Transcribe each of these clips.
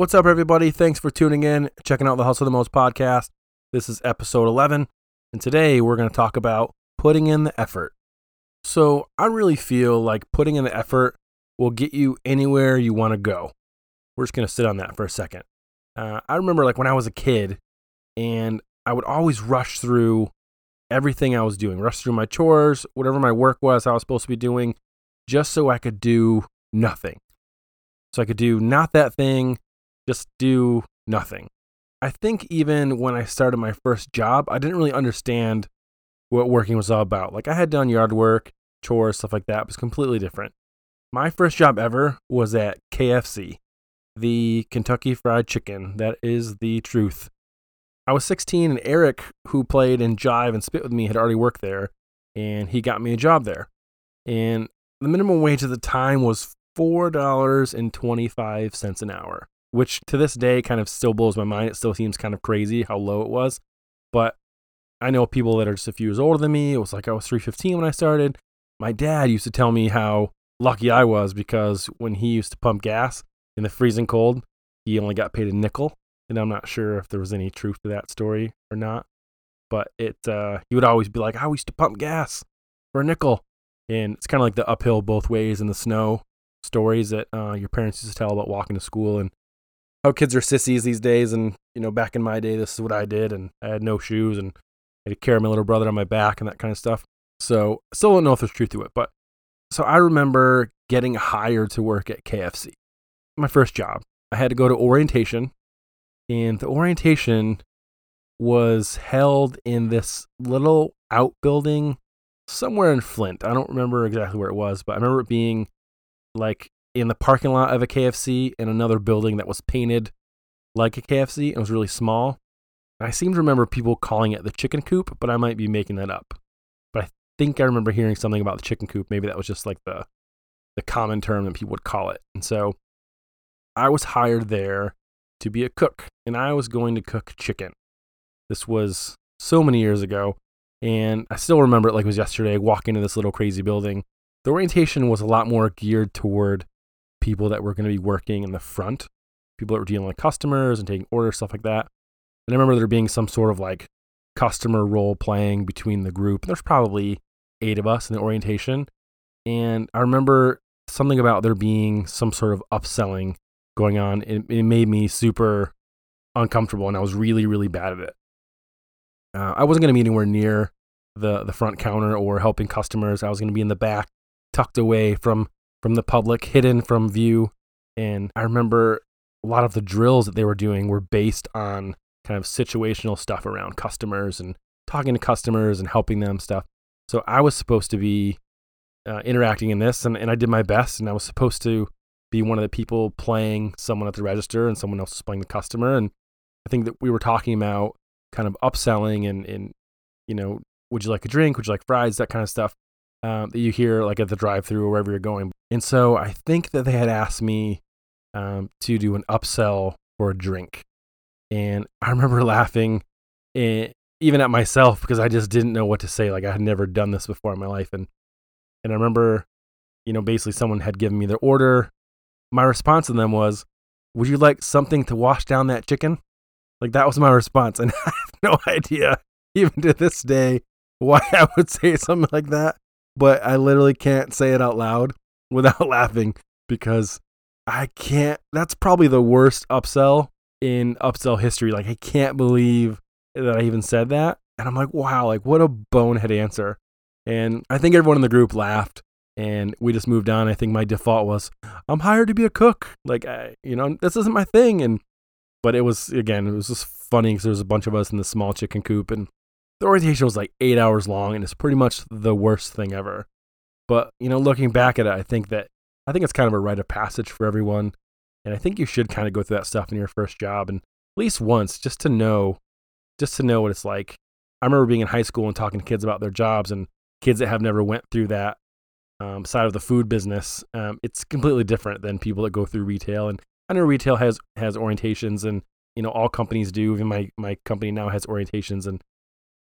What's up, everybody? Thanks for tuning in, checking out the Hustle the Most podcast. This is episode 11, and today we're going to talk about putting in the effort. So, I really feel like putting in the effort will get you anywhere you want to go. We're just going to sit on that for a second. Uh, I remember, like, when I was a kid, and I would always rush through everything I was doing, rush through my chores, whatever my work was I was supposed to be doing, just so I could do nothing. So I could do not that thing, just do nothing. I think even when I started my first job, I didn't really understand what working was all about. Like I had done yard work, chores, stuff like that. It was completely different. My first job ever was at KFC, the Kentucky Fried Chicken. That is the truth. I was 16 and Eric, who played in Jive and Spit with me, had already worked there and he got me a job there. And the minimum wage at the time was $4.25 an hour, which to this day kind of still blows my mind. It still seems kind of crazy how low it was. But I know people that are just a few years older than me. It was like I was 315 when I started. My dad used to tell me how lucky I was because when he used to pump gas in the freezing cold, he only got paid a nickel. And I'm not sure if there was any truth to that story or not. But it uh, he would always be like, I used to pump gas for a nickel. And it's kind of like the uphill both ways in the snow stories that uh, your parents used to tell about walking to school and how kids are sissies these days. And, you know, back in my day, this is what I did. And I had no shoes and I had to carry my little brother on my back and that kind of stuff. So still don't know if there's truth to it. But so I remember getting hired to work at KFC. My first job. I had to go to orientation. And the orientation was held in this little outbuilding somewhere in Flint. I don't remember exactly where it was, but I remember it being like in the parking lot of a KFC in another building that was painted like a KFC. It was really small. I seem to remember people calling it the chicken coop, but I might be making that up. But I think I remember hearing something about the chicken coop. Maybe that was just like the the common term that people would call it. And so I was hired there to be a cook, and I was going to cook chicken. This was so many years ago, and I still remember it like it was yesterday, walking into this little crazy building. The orientation was a lot more geared toward people that were going to be working in the front, people that were dealing with customers and taking orders, stuff like that. And I remember there being some sort of like customer role playing between the group. There's probably eight of us in the orientation. And I remember something about there being some sort of upselling going on. It, it made me super uncomfortable and I was really, really bad at it. Uh, I wasn't going to be anywhere near the, the front counter or helping customers. I was going to be in the back, tucked away from, from the public, hidden from view. And I remember a lot of the drills that they were doing were based on kind of situational stuff around customers and talking to customers and helping them stuff. So I was supposed to be uh, interacting in this, and, and I did my best, and I was supposed to be one of the people playing someone at the register, and someone else playing the customer. And I think that we were talking about kind of upselling and, and you know, would you like a drink? Would you like fries? That kind of stuff um, that you hear like at the drive-through or wherever you're going. And so I think that they had asked me um, to do an upsell for a drink, and I remember laughing, in, eh, even at myself because I just didn't know what to say. Like I had never done this before in my life, and and I remember, you know, basically someone had given me their order. My response to them was, "Would you like something to wash down that chicken?" Like that was my response, and I have no idea, even to this day, why I would say something like that. But I literally can't say it out loud without laughing because I can't. That's probably the worst upsell in upsell history. Like I can't believe that I even said that, and I'm like, wow, like what a bonehead answer. And I think everyone in the group laughed and we just moved on. I think my default was, I'm hired to be a cook. Like, I, you know, this isn't my thing. And, but it was, again, it was just funny because there was a bunch of us in the small chicken coop and the orientation was like eight hours long and it's pretty much the worst thing ever. But, you know, looking back at it, I think that, I think it's kind of a rite of passage for everyone. And I think you should kind of go through that stuff in your first job and at least once just to know, just to know what it's like. I remember being in high school and talking to kids about their jobs and kids that have never went through that um, side of the food business, um, it's completely different than people that go through retail. And I know retail has has orientations, and you know all companies do. Even my my company now has orientations, and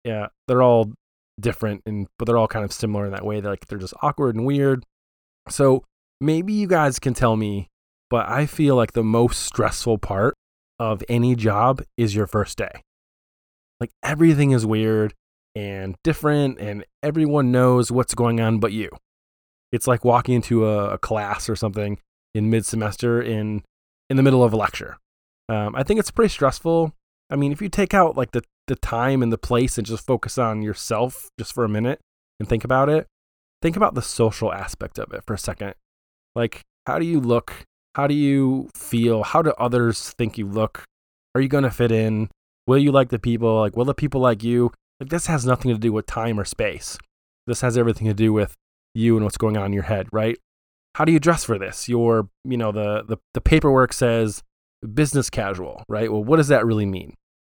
yeah, they're all different, and but they're all kind of similar in that way. They're like they're just awkward and weird. So maybe you guys can tell me but I feel like the most stressful part of any job is your first day. Like everything is weird and different, and everyone knows what's going on but you. It's like walking into a, a class or something in mid semester in in the middle of a lecture. Um, I think it's pretty stressful. I mean, if you take out like the, the time and the place and just focus on yourself just for a minute and think about it, think about the social aspect of it for a second. Like, how do you look? How do you feel? How do others think you look? Are you going to fit in? Will you like the people? Like, will the people like you? Like, this has nothing to do with time or space. This has everything to do with you and what's going on in your head, right? How do you dress for this? Your, you know, the, the, the paperwork says business casual, right? Well, what does that really mean?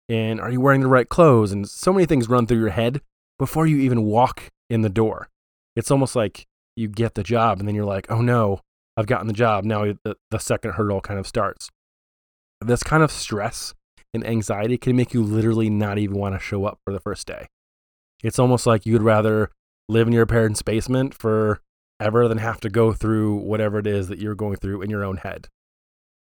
And are you wearing the right clothes? And so many things run through your head before you even walk in the door. It's almost like you get the job and then you're like, oh no, I've gotten the job. Now the, the second hurdle kind of starts. This kind of stress and anxiety can make you literally not even want to show up for the first day. It's almost like you'd rather live in your parents' basement for ever than have to go through whatever it is that you're going through in your own head.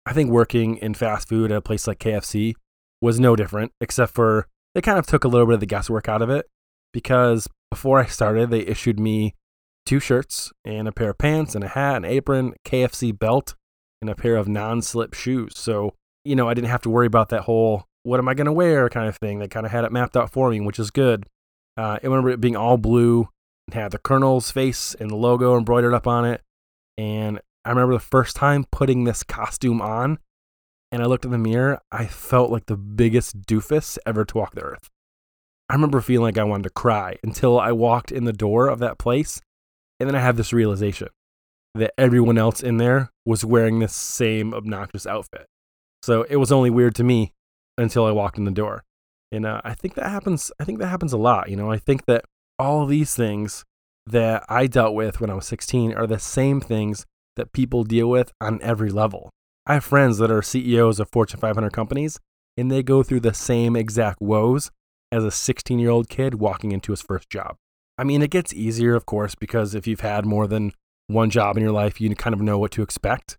I think working in fast food at a place like KFC was no different, except for they kind of took a little bit of the guesswork out of it because before I started, they issued me two shirts and a pair of pants and a hat, an apron, KFC belt, and a pair of non slip shoes. So, you know, I didn't have to worry about that whole what am I going to wear kind of thing. They kind of had it mapped out for me, which is good. Uh, I remember it being all blue and had the Colonel's face and the logo embroidered up on it. And I remember the first time putting this costume on and I looked in the mirror, I felt like the biggest doofus ever to walk the earth. I remember feeling like I wanted to cry until I walked in the door of that place. And then I had this realization that everyone else in there was wearing this same obnoxious outfit. So it was only weird to me until I walked in the door. And uh, I think that happens. I think that happens a lot. You know, I think that all these things that I dealt with when I was 16 are the same things that people deal with on every level. I have friends that are CEOs of Fortune 500 companies, and they go through the same exact woes as a 16 year old kid walking into his first job. I mean, it gets easier, of course, because if you've had more than one job in your life, you kind of know what to expect.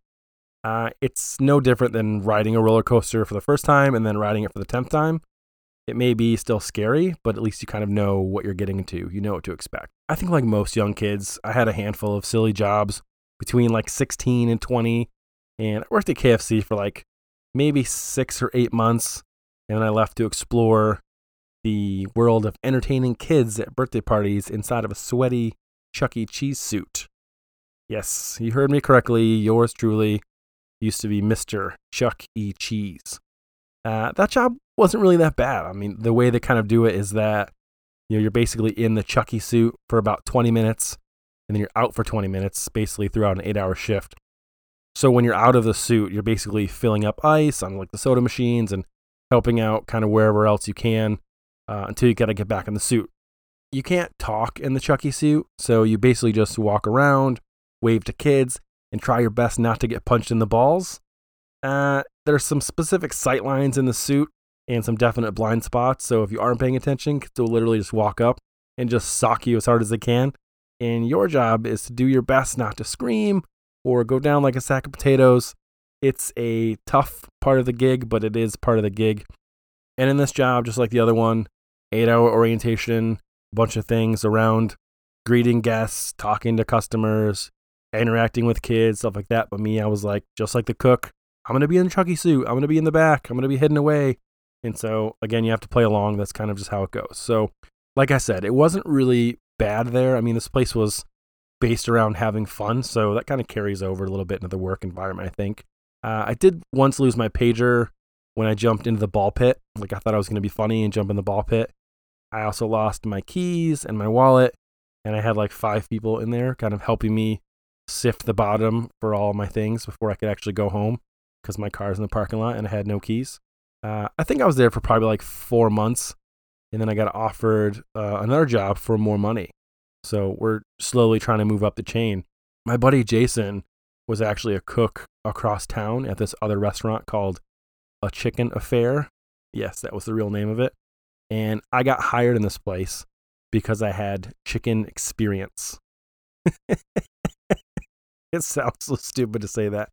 Uh, it's no different than riding a roller coaster for the first time and then riding it for the 10th time. It may be still scary, but at least you kind of know what you're getting into. You know what to expect. I think, like most young kids, I had a handful of silly jobs between like 16 and 20. And I worked at KFC for like maybe six or eight months. And then I left to explore the world of entertaining kids at birthday parties inside of a sweaty Chuck E. Cheese suit. Yes, you heard me correctly. Yours truly used to be Mr. Chuck E. Cheese. Uh, that job wasn't really that bad. I mean, the way they kind of do it is that you know you're basically in the Chucky suit for about 20 minutes, and then you're out for 20 minutes, basically throughout an eight-hour shift. So when you're out of the suit, you're basically filling up ice on like the soda machines and helping out kind of wherever else you can uh, until you got to get back in the suit. You can't talk in the Chucky suit, so you basically just walk around, wave to kids, and try your best not to get punched in the balls. Uh, there's some specific sight lines in the suit and some definite blind spots. So if you aren't paying attention, they'll literally just walk up and just sock you as hard as they can. And your job is to do your best not to scream or go down like a sack of potatoes. It's a tough part of the gig, but it is part of the gig. And in this job, just like the other one, eight hour orientation, a bunch of things around greeting guests, talking to customers, interacting with kids, stuff like that. But me, I was like, just like the cook, I'm going to be in the Chucky suit. I'm going to be in the back. I'm going to be hidden away. And so, again, you have to play along. That's kind of just how it goes. So, like I said, it wasn't really bad there. I mean, this place was based around having fun. So that kind of carries over a little bit into the work environment, I think. Uh, I did once lose my pager when I jumped into the ball pit. Like I thought I was going to be funny and jump in the ball pit. I also lost my keys and my wallet, and I had like five people in there kind of helping me sift the bottom for all my things before I could actually go home because my car's in the parking lot and I had no keys. Uh, I think I was there for probably like four months, and then I got offered uh, another job for more money. So we're slowly trying to move up the chain. My buddy Jason was actually a cook across town at this other restaurant called A Chicken Affair. Yes, that was the real name of it. And I got hired in this place because I had chicken experience. it sounds so stupid to say that.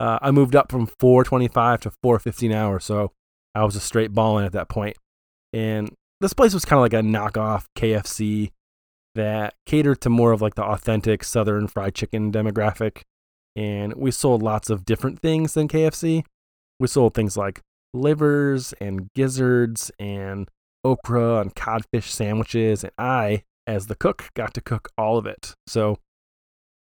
uh, I moved up from 425 to 415 hours. So I was a straight balling at that point. And this place was kind of like a knockoff KFC that catered to more of like the authentic Southern fried chicken demographic. And we sold lots of different things than KFC. We sold things like livers and gizzards and okra and codfish sandwiches. And I, as the cook, got to cook all of it. So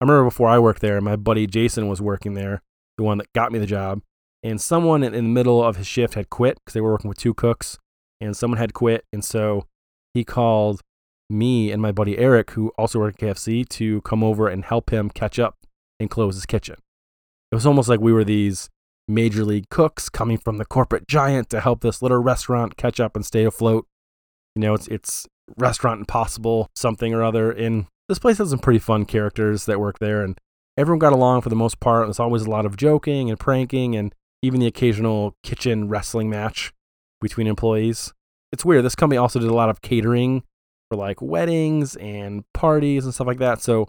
I remember before I worked there, my buddy Jason was working there, the one that got me the job. And someone in the middle of his shift had quit because they were working with two cooks, and someone had quit. And so he called me and my buddy Eric, who also worked at KFC, to come over and help him catch up and close his kitchen. It was almost like we were these major league cooks coming from the corporate giant to help this little restaurant catch up and stay afloat. You know, it's it's restaurant impossible something or other. And this place has some pretty fun characters that work there, and everyone got along for the most part. There's always a lot of joking and pranking, and even the occasional kitchen wrestling match between employees. It's weird. This company also did a lot of catering for like weddings and parties and stuff like that. So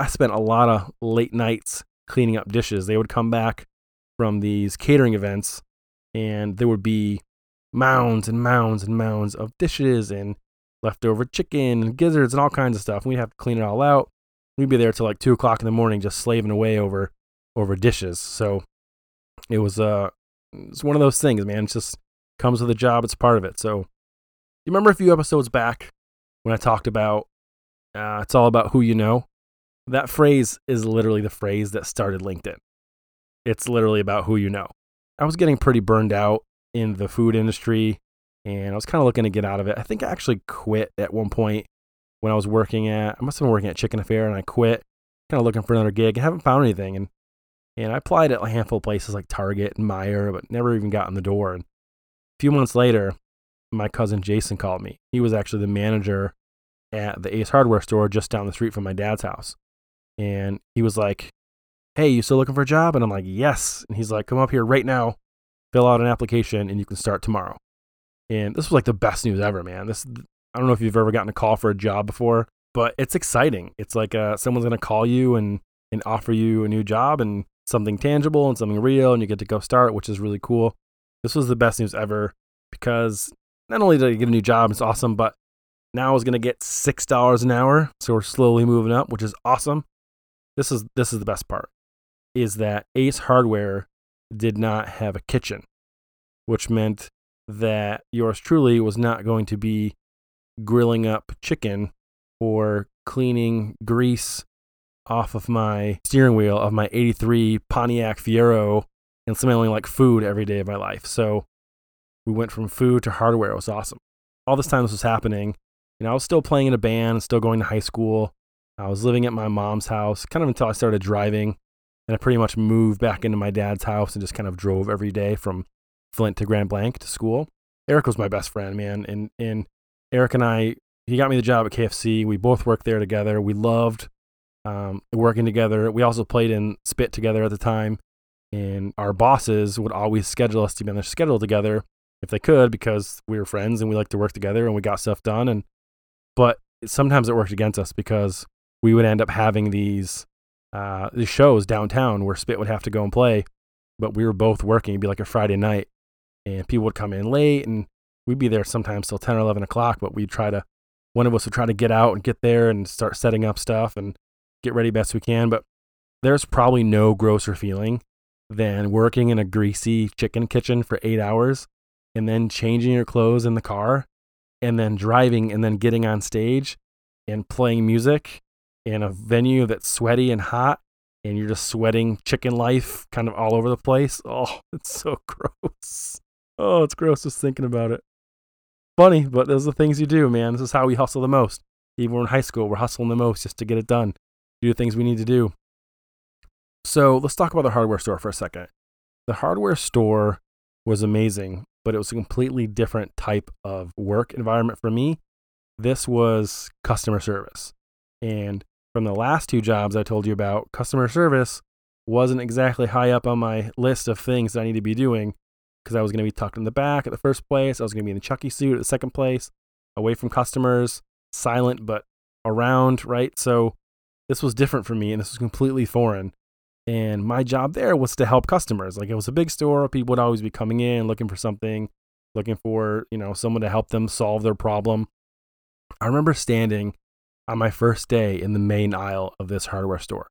I spent a lot of late nights cleaning up dishes. They would come back from these catering events, and there would be mounds and mounds and mounds of dishes and leftover chicken and gizzards and all kinds of stuff. We'd have to clean it all out. We'd be there till like two o'clock in the morning, just slaving away over over dishes. So it was uh, it's one of those things, man. It's just comes with the job. It's part of it. So you remember a few episodes back when I talked about uh, it's all about who you know. That phrase is literally the phrase that started LinkedIn. It's literally about who you know. I was getting pretty burned out in the food industry and I was kind of looking to get out of it. I think I actually quit at one point when I was working at, I must have been working at Chicken Affair and I quit, kind of looking for another gig. I haven't found anything. And, and I applied at a handful of places like Target and Meijer, but never even got in the door. And few months later, my cousin Jason called me. He was actually the manager at the Ace Hardware store just down the street from my dad's house. And he was like, Hey, you still looking for a job? And I'm like, Yes. And he's like, Come up here right now, fill out an application, and you can start tomorrow. And this was like the best news ever, man. This I don't know if you've ever gotten a call for a job before, but it's exciting. It's like uh, someone's gonna call you and and offer you a new job and something tangible and something real, and you get to go start, which is really cool. This was the best news ever because not only did I get a new job, it's awesome, but now I was gonna get six dollars an hour. So we're slowly moving up, which is awesome. This is this is the best part, is that Ace Hardware did not have a kitchen, which meant that yours truly was not going to be grilling up chicken or cleaning grease off of my steering wheel of my 83 Pontiac Fiero and smelling like food every day of my life. So we went from food to hardware. It was awesome. All this time this was happening, you know, I was still playing in a band, still going to high school. I was living at my mom's house kind of until I started driving. And I pretty much moved back into my dad's house and just kind of drove every day from Flint to Grand Blanc to school. Eric was my best friend, man. And, and Eric and I, he got me the job at KFC. We both worked there together. We loved um, working together. We also played in Spit together at the time. And our bosses would always schedule us to be on their schedule together if they could because we were friends and we liked to work together and we got stuff done. And but sometimes it worked against us because we would end up having these uh, these shows downtown where Spit would have to go and play, but we were both working. It'd be like a Friday night, and people would come in late and we'd be there sometimes till 10 or 11 o'clock but we'd try to one of us would try to get out and get there and start setting up stuff and get ready best we can but there's probably no grosser feeling than working in a greasy chicken kitchen for eight hours and then changing your clothes in the car and then driving and then getting on stage and playing music in a venue that's sweaty and hot and you're just sweating chicken life kind of all over the place. Oh, it's so gross. Oh, it's gross just thinking about it. Funny, but those are the things you do, man. This is how we hustle the most. Even when we're in high school, we're hustling the most just to get it done, do the things we need to do. So let's talk about the hardware store for a second. The hardware store was amazing, but it was a completely different type of work environment for me. This was customer service. And from the last two jobs I told you about, customer service wasn't exactly high up on my list of things that I need to be doing because I was going to be tucked in the back at the first place. I was going to be in the Chucky suit at the second place, away from customers, silent but around, right? So this was different for me and this was completely foreign. And my job there was to help customers. Like it was a big store. People would always be coming in looking for something, looking for, you know, someone to help them solve their problem. I remember standing on my first day in the main aisle of this hardware store.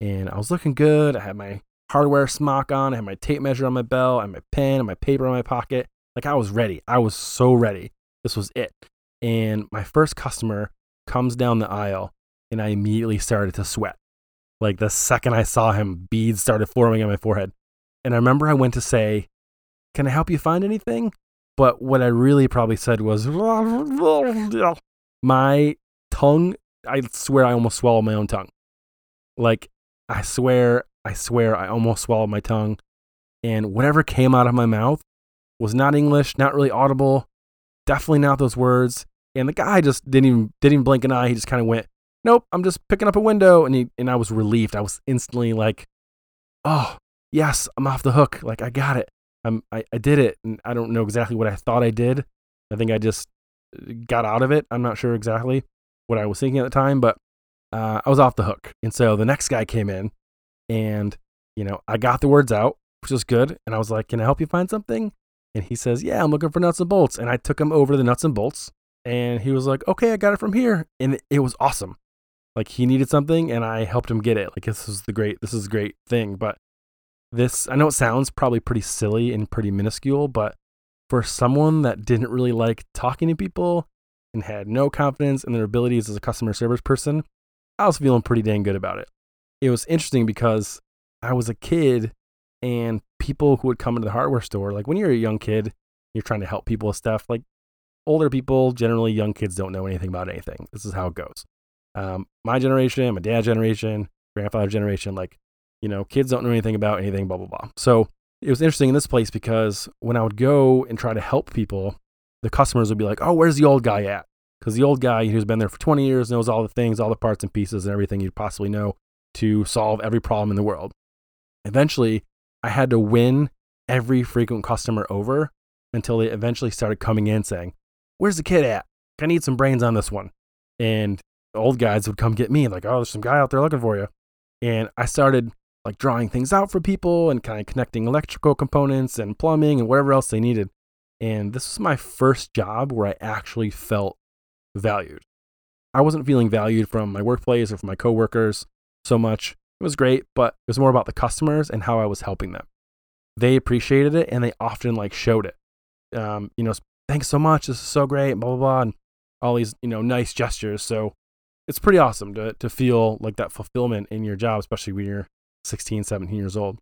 And I was looking good. I had my hardware smock on, I had my tape measure on my belt, I had my pen and my paper in my pocket. Like I was ready. I was so ready. This was it. And my first customer comes down the aisle and I immediately started to sweat. Like the second I saw him, beads started forming on my forehead. And I remember I went to say, Can I help you find anything? But what I really probably said was, My tongue, I swear I almost swallowed my own tongue. Like, I swear, I swear I almost swallowed my tongue. And whatever came out of my mouth was not English, not really audible, definitely not those words. And the guy just didn't even didn't even blink an eye. He just kind of went, "Nope, I'm just picking up a window." And he and I was relieved. I was instantly like, "Oh, yes, I'm off the hook. Like I got it. I'm I, I did it." And I don't know exactly what I thought I did. I think I just uh, got out of it. I'm not sure exactly what I was thinking at the time, but uh, I was off the hook. And so the next guy came in, and you know I got the words out, which was good. And I was like, "Can I help you find something?" And he says, Yeah, I'm looking for nuts and bolts. And I took him over to the nuts and bolts. And he was like, Okay, I got it from here. And it was awesome. Like he needed something and I helped him get it. Like this is the great this is a great thing. But this I know it sounds probably pretty silly and pretty minuscule, but for someone that didn't really like talking to people and had no confidence in their abilities as a customer service person, I was feeling pretty dang good about it. It was interesting because I was a kid and people who would come into the hardware store, like when you're a young kid, you're trying to help people with stuff. Like older people, generally young kids don't know anything about anything. This is how it goes. Um, my generation, my dad's generation, grandfather generation, like, you know, kids don't know anything about anything, blah, blah, blah. So it was interesting in this place because when I would go and try to help people, the customers would be like, oh, where's the old guy at? Because the old guy who's been there for 20 years knows all the things, all the parts and pieces and everything you'd possibly know to solve every problem in the world. Eventually, I had to win every frequent customer over until they eventually started coming in saying, Where's the kid at? I need some brains on this one. And old guys would come get me, like, Oh, there's some guy out there looking for you. And I started like drawing things out for people and kind of connecting electrical components and plumbing and whatever else they needed. And this was my first job where I actually felt valued. I wasn't feeling valued from my workplace or from my coworkers so much. It was great, but it was more about the customers and how I was helping them. They appreciated it and they often like showed it. Um, you know, thanks so much. This is so great, blah, blah, blah. And all these, you know, nice gestures. So it's pretty awesome to, to feel like that fulfillment in your job, especially when you're 16, 17 years old.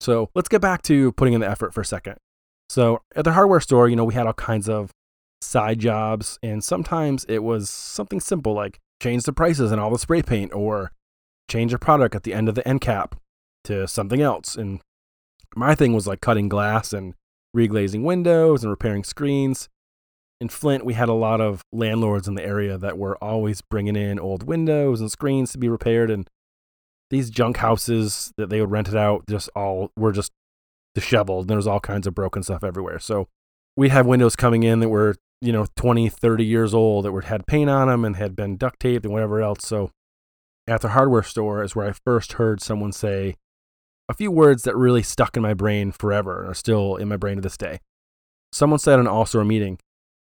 So let's get back to putting in the effort for a second. So at the hardware store, you know, we had all kinds of side jobs, and sometimes it was something simple like change the prices and all the spray paint, or change a product at the end of the end cap to something else. And my thing was like cutting glass and reglazing windows and repairing screens. In Flint, we had a lot of landlords in the area that were always bringing in old windows and screens to be repaired. And these junk houses that they would rent it out just all were just disheveled. There was all kinds of broken stuff everywhere. So we'd have windows coming in that were, you know, 20, 30 years old that were, had paint on them and had been duct taped and whatever else. So at the hardware store is where I first heard someone say a few words that really stuck in my brain forever and are still in my brain to this day. Someone said in also a meeting,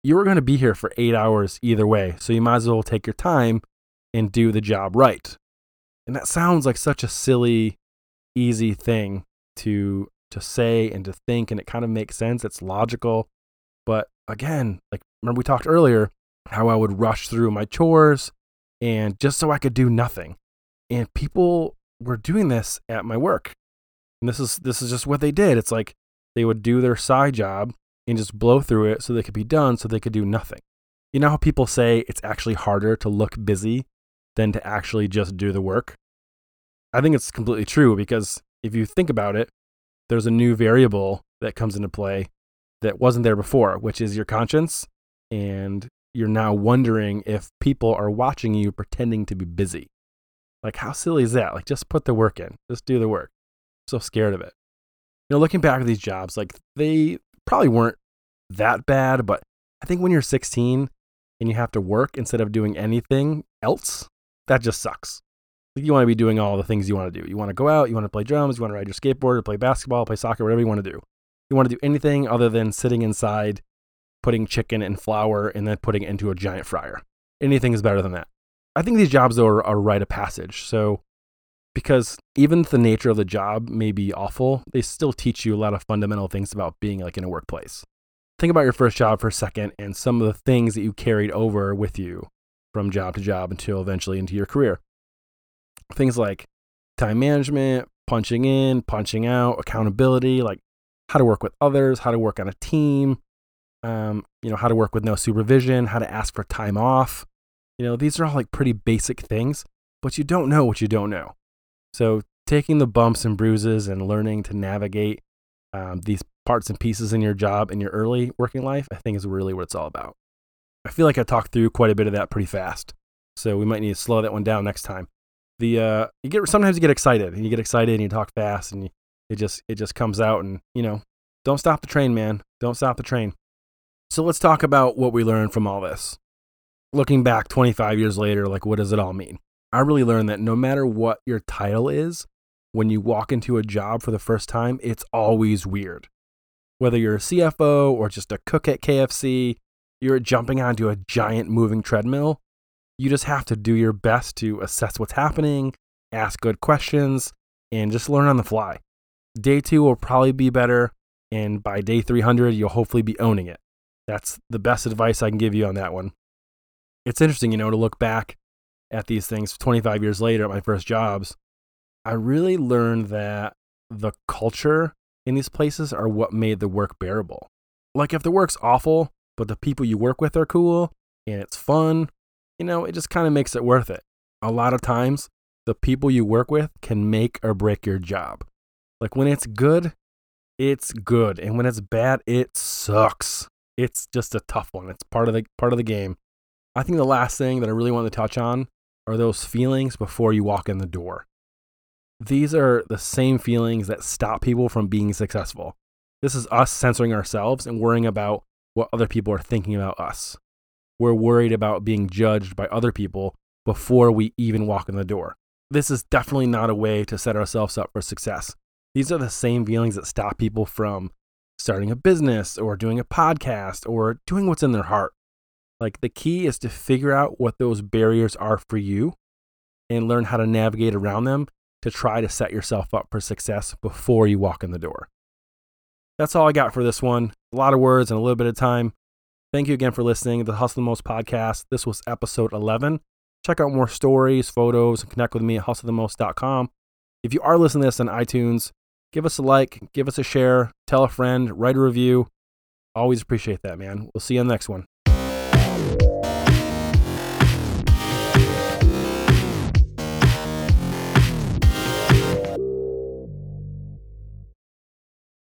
You were going to be here for eight hours either way, so you might as well take your time and do the job right. And that sounds like such a silly, easy thing to to say and to think, and it kind of makes sense. It's logical. But again, like remember we talked earlier how I would rush through my chores and just so I could do nothing. And people were doing this at my work. And this is this is just what they did. It's like they would do their side job and just blow through it so they could be done so they could do nothing. You know how people say it's actually harder to look busy than to actually just do the work? I think it's completely true because if you think about it, there's a new variable that comes into play that wasn't there before, which is your conscience. And you're now wondering if people are watching you pretending to be busy. Like, how silly is that? Like, just put the work in, just do the work. So scared of it. You know, looking back at these jobs, like, they probably weren't that bad, but I think when you're 16 and you have to work instead of doing anything else, that just sucks. you want to be doing all the things you want to do. You want to go out, you want to play drums, you want to ride your skateboard, or play basketball, play soccer, whatever you want to do. You want to do anything other than sitting inside, putting chicken and flour, and then putting it into a giant fryer. Anything is better than that. I think these jobs, are a rite of passage. So, because even the nature of the job may be awful, they still teach you a lot of fundamental things about being like in a workplace. Think about your first job for a second and some of the things that you carried over with you from job to job until eventually into your career things like time management, punching in, punching out, accountability, like how to work with others, how to work on a team, um, you know, how to work with no supervision, how to ask for time off. You know, these are all like pretty basic things, but you don't know what you don't know. So taking the bumps and bruises and learning to navigate um, these parts and pieces in your job in your early working life, I think is really what it's all about. I feel like I talked through quite a bit of that pretty fast. So we might need to slow that one down next time the uh you get sometimes you get excited and you get excited and you talk fast and you, it just it just comes out and you know don't stop the train man don't stop the train so let's talk about what we learned from all this looking back 25 years later like what does it all mean i really learned that no matter what your title is when you walk into a job for the first time it's always weird whether you're a cfo or just a cook at kfc you're jumping onto a giant moving treadmill you just have to do your best to assess what's happening, ask good questions, and just learn on the fly. Day two will probably be better, and by day 300, you'll hopefully be owning it. That's the best advice I can give you on that one. It's interesting, you know, to look back at these things 25 years later at my first jobs. I really learned that the culture in these places are what made the work bearable. Like, if the work's awful, but the people you work with are cool and it's fun you know, it just kind of makes it worth it. A lot of times, the people you work with can make or break your job. Like when it's good, it's good, and when it's bad, it sucks. It's just a tough one. It's part of the part of the game. I think the last thing that I really want to touch on are those feelings before you walk in the door. These are the same feelings that stop people from being successful. This is us censoring ourselves and worrying about what other people are thinking about us we're worried about being judged by other people before we even walk in the door. This is definitely not a way to set ourselves up for success. These are the same feelings that stop people from starting a business or doing a podcast or doing what's in their heart. Like the key is to figure out what those barriers are for you and learn how to navigate around them to try to set yourself up for success before you walk in the door. That's all I got for this one. A lot of words and a little bit of time. Thank you again for listening to the Hustle the Most podcast. This was episode 11. Check out more stories, photos, and connect with me at hustlethemost.com. If you are listening to this on iTunes, give us a like, give us a share, tell a friend, write a review. Always appreciate that, man. We'll see you on the next one.